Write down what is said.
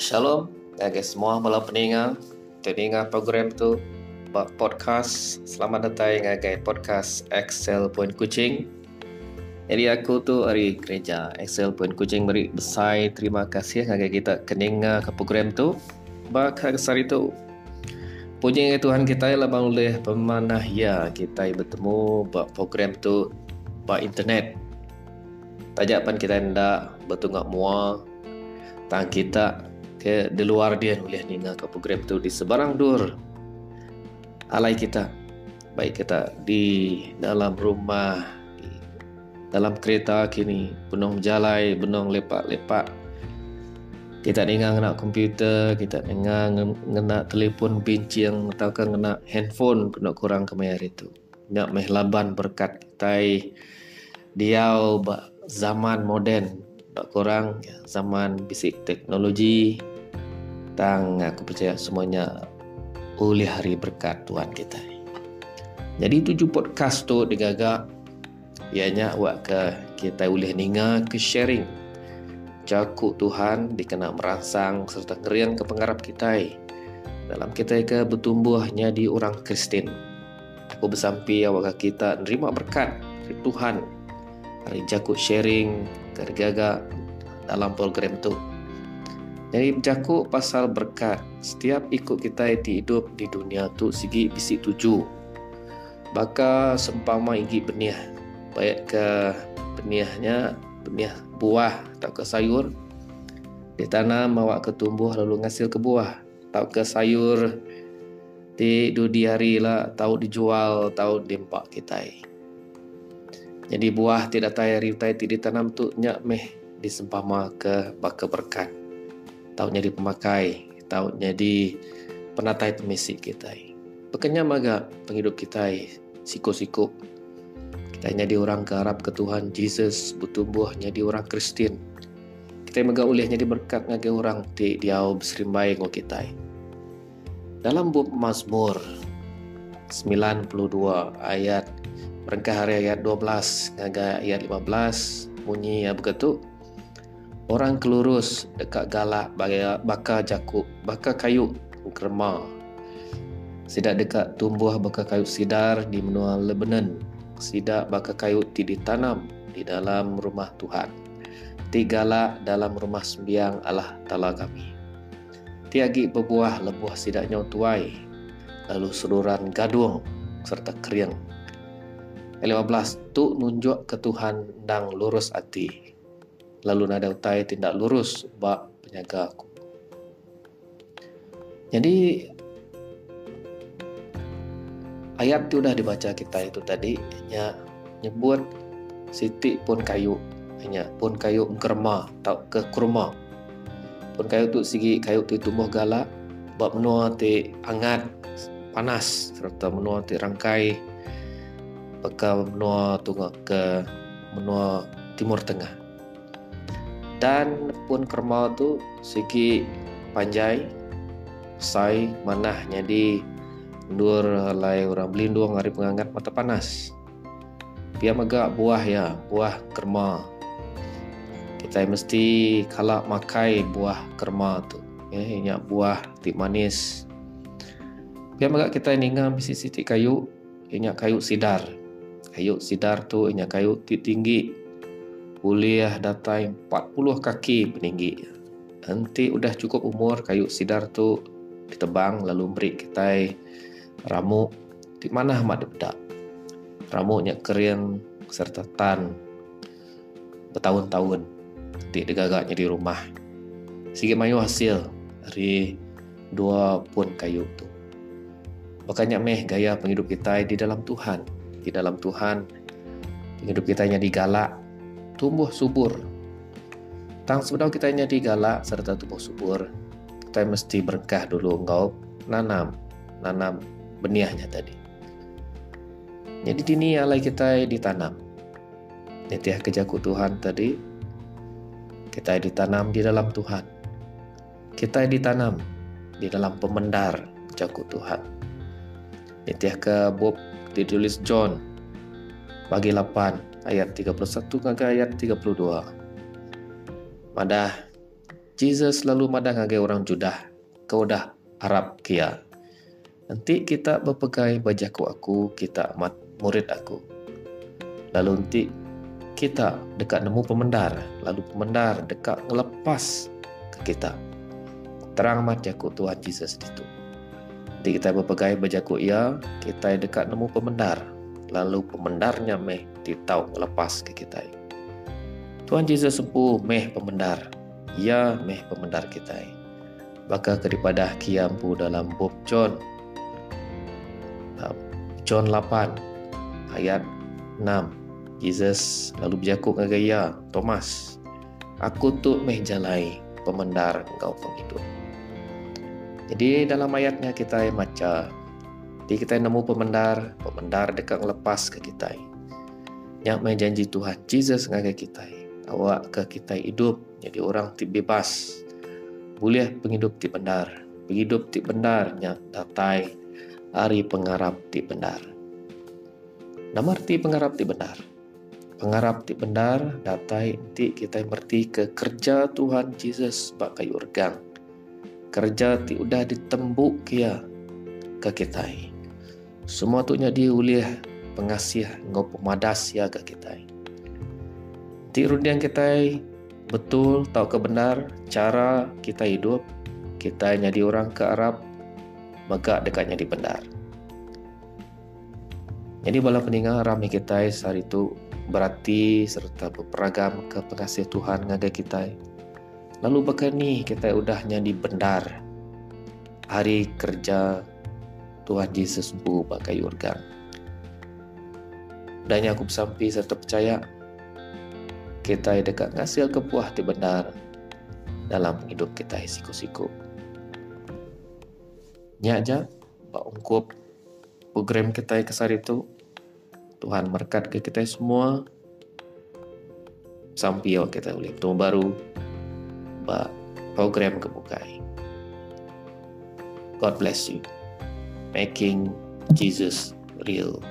Shalom, bagi semua malam pendengar, pendengar program tu podcast. Selamat datang ngagai podcast Excel Point Kucing. Jadi aku tu hari gereja Excel Point Kucing beri besar terima kasih ngagai kita kendengar ke program tu. Bak hari tu Puji Tuhan kita ialah oleh pemanah ya kita bertemu buat program tu buat internet. Tajapan kita hendak bertunggak mua tang kita ke di luar dia boleh ningal ke tu di sebarang dur. Alai kita baik kita di dalam rumah di dalam kereta kini penuh jalai penuh lepak-lepak. Kita dengar kena komputer kita dengar kena telefon bincang atau kena handphone kena kurang kemayar itu. Nak meh laban berkat kita diau zaman moden tak kurang ya, zaman bisik teknologi tang aku percaya semuanya oleh hari berkat Tuhan kita. Jadi tujuh podcast tu digagak ianya awak ke kita boleh ninga ke sharing cakuk Tuhan dikena merangsang serta ngerian ke penggarap kita dalam kita ke bertumbuhnya di orang Kristen. Aku bersampi awak kita nerima berkat dari Tuhan hari jakuk sharing ke gagak dalam program tu. Jadi bercakap pasal berkat. Setiap ikut kita yang hidup di dunia tu Segi bisik tuju Baka sempama igi benih Baik ke benihnya Benih buah atau ke sayur. Ditanam awak ke tumbuh lalu ngasil ke buah. Atau ke sayur Di di hari lah Tahu dijual Tahu dimpak kita. Jadi buah tidak tayari Tidak ditanam tu Nyak meh disempama ke baka berkat tahunnya di pemakai, tahunnya di penatai misi kita. Pekenyam maga penghidup kita, siko-siko. Kita jadi orang ke Arab ke Tuhan, Jesus bertumbuh jadi orang Kristen. Kita maga ulih jadi berkat ngage orang di diau berserimbai ngo kita. Dalam buku Mazmur 92 ayat Mereka hari ayat 12 Ngaga ayat 15 Bunyi ya begitu Orang kelurus dekat galak bakar jakuk, bakar kayu kerma. Sidak dekat tumbuh bakar kayu sidar di menua Lebanon. Sidak bakar kayu ti ditanam di dalam rumah Tuhan. Ti galak dalam rumah sembiang Allah Ta'ala kami. Tiagi berbuah lebuh sidaknya tuai. Lalu seluruhan gadung serta keriang. 15. Tu nunjuk ke Tuhan dan lurus hati lalu nada utai tindak lurus bak penyaga aku. Jadi ayat itu sudah dibaca kita itu tadi hanya nyebut siti pun kayu. Hanya pun kayu kerma atau ke kurma. Pun kayu tu segi kayu tu tumbuh galak bab menua ti hangat panas. Serta menua ti rangkai bekal menua tunggu ke menua timur tengah dan pun kerbau tu segi panjai sai manah. Jadi dur lai orang belindung hari pengangat mata panas. Biar megak buah ya buah kerma. Kita mesti kalau makai buah kerma tu. Ya ini buah tik manis. Biar megak kita ngam bisi siti kayu ini kayu sidar. Kayu sidar tu ini kayu tik tinggi kuliah datai 40 kaki peninggi. Nanti udah cukup umur kayu sidar tu ditebang lalu beri kita ramu di mana mak dedak. Ramuknya kering serta tan bertahun-tahun di degagaknya di rumah. Sikit mayu hasil dari dua pun kayu tu. Makanya meh gaya penghidup kita di dalam Tuhan. Di dalam Tuhan penghidup kita yang digalak tumbuh subur. Tang sebelum kita jadi galak serta tumbuh subur, kita mesti berkah dulu engkau nanam, nanam benihnya tadi. Jadi dini alai kita ditanam. Netiah kejaku Tuhan tadi, kita ditanam di dalam Tuhan. Kita ditanam di dalam pemendar jaku Tuhan. Netiah ke Bob ditulis John bagi 8 ayat 31 ke ayat 32. Madah Jesus selalu madang agai orang Judah. Kau dah Arab kia. Nanti kita berpegai bajaku aku, kita amat murid aku. Lalu nanti kita dekat nemu pemendar. Lalu pemendar dekat ngelepas ke kita. Terang mat jaku Tuhan Jesus itu. Nanti kita berpegai bajaku ia, kita dekat nemu pemendar. Lalu pemendarnya meh ditau ngelepas ke kita. Tuhan Jesus sempuh meh pemendar. Ia meh pemendar kita. Maka daripada kiampu dalam Bob John. John 8 ayat 6 Jesus lalu berjakuk dengan gaya Thomas aku tu meh jalai pemendar engkau penghidup jadi dalam ayatnya kita maca di kita nemu pemendar pemendar dekat lepas ke kita yang menjanji Tuhan Jesus dengan kita awak ke kita hidup jadi orang ti bebas. Boleh penghidup ti benar. Penghidup ti benar nya datai. Hari pengarap ti benar. Nama arti pengarap ti benar. Pengarap ti benar datai ti kita merti ke kerja Tuhan Yesus bak kayu urgang kerja ti udah ditembuk kia ke kita semua tu dia ulih pengasih ngau pemadas ya kita ti rundian kita betul tahu kebenar cara kita hidup kita jadi orang ke Arab maka dekatnya di benar. Jadi bala peninggal ramai kita hari itu berarti serta berperagam ke pengasih Tuhan ngaga kita lalu bahkan ni kita udahnya di benar. Hari kerja Tuhan Yesus bu pakai urgan dan aku sampai serta percaya kita dekat ngasil kepuah di benar dalam hidup kita siku-siku. Nya aja Pak Ungkup program kita kesar itu Tuhan berkat ke kita semua sampai kita boleh bertemu baru Pak program kebukai. God bless you. Making Jesus real.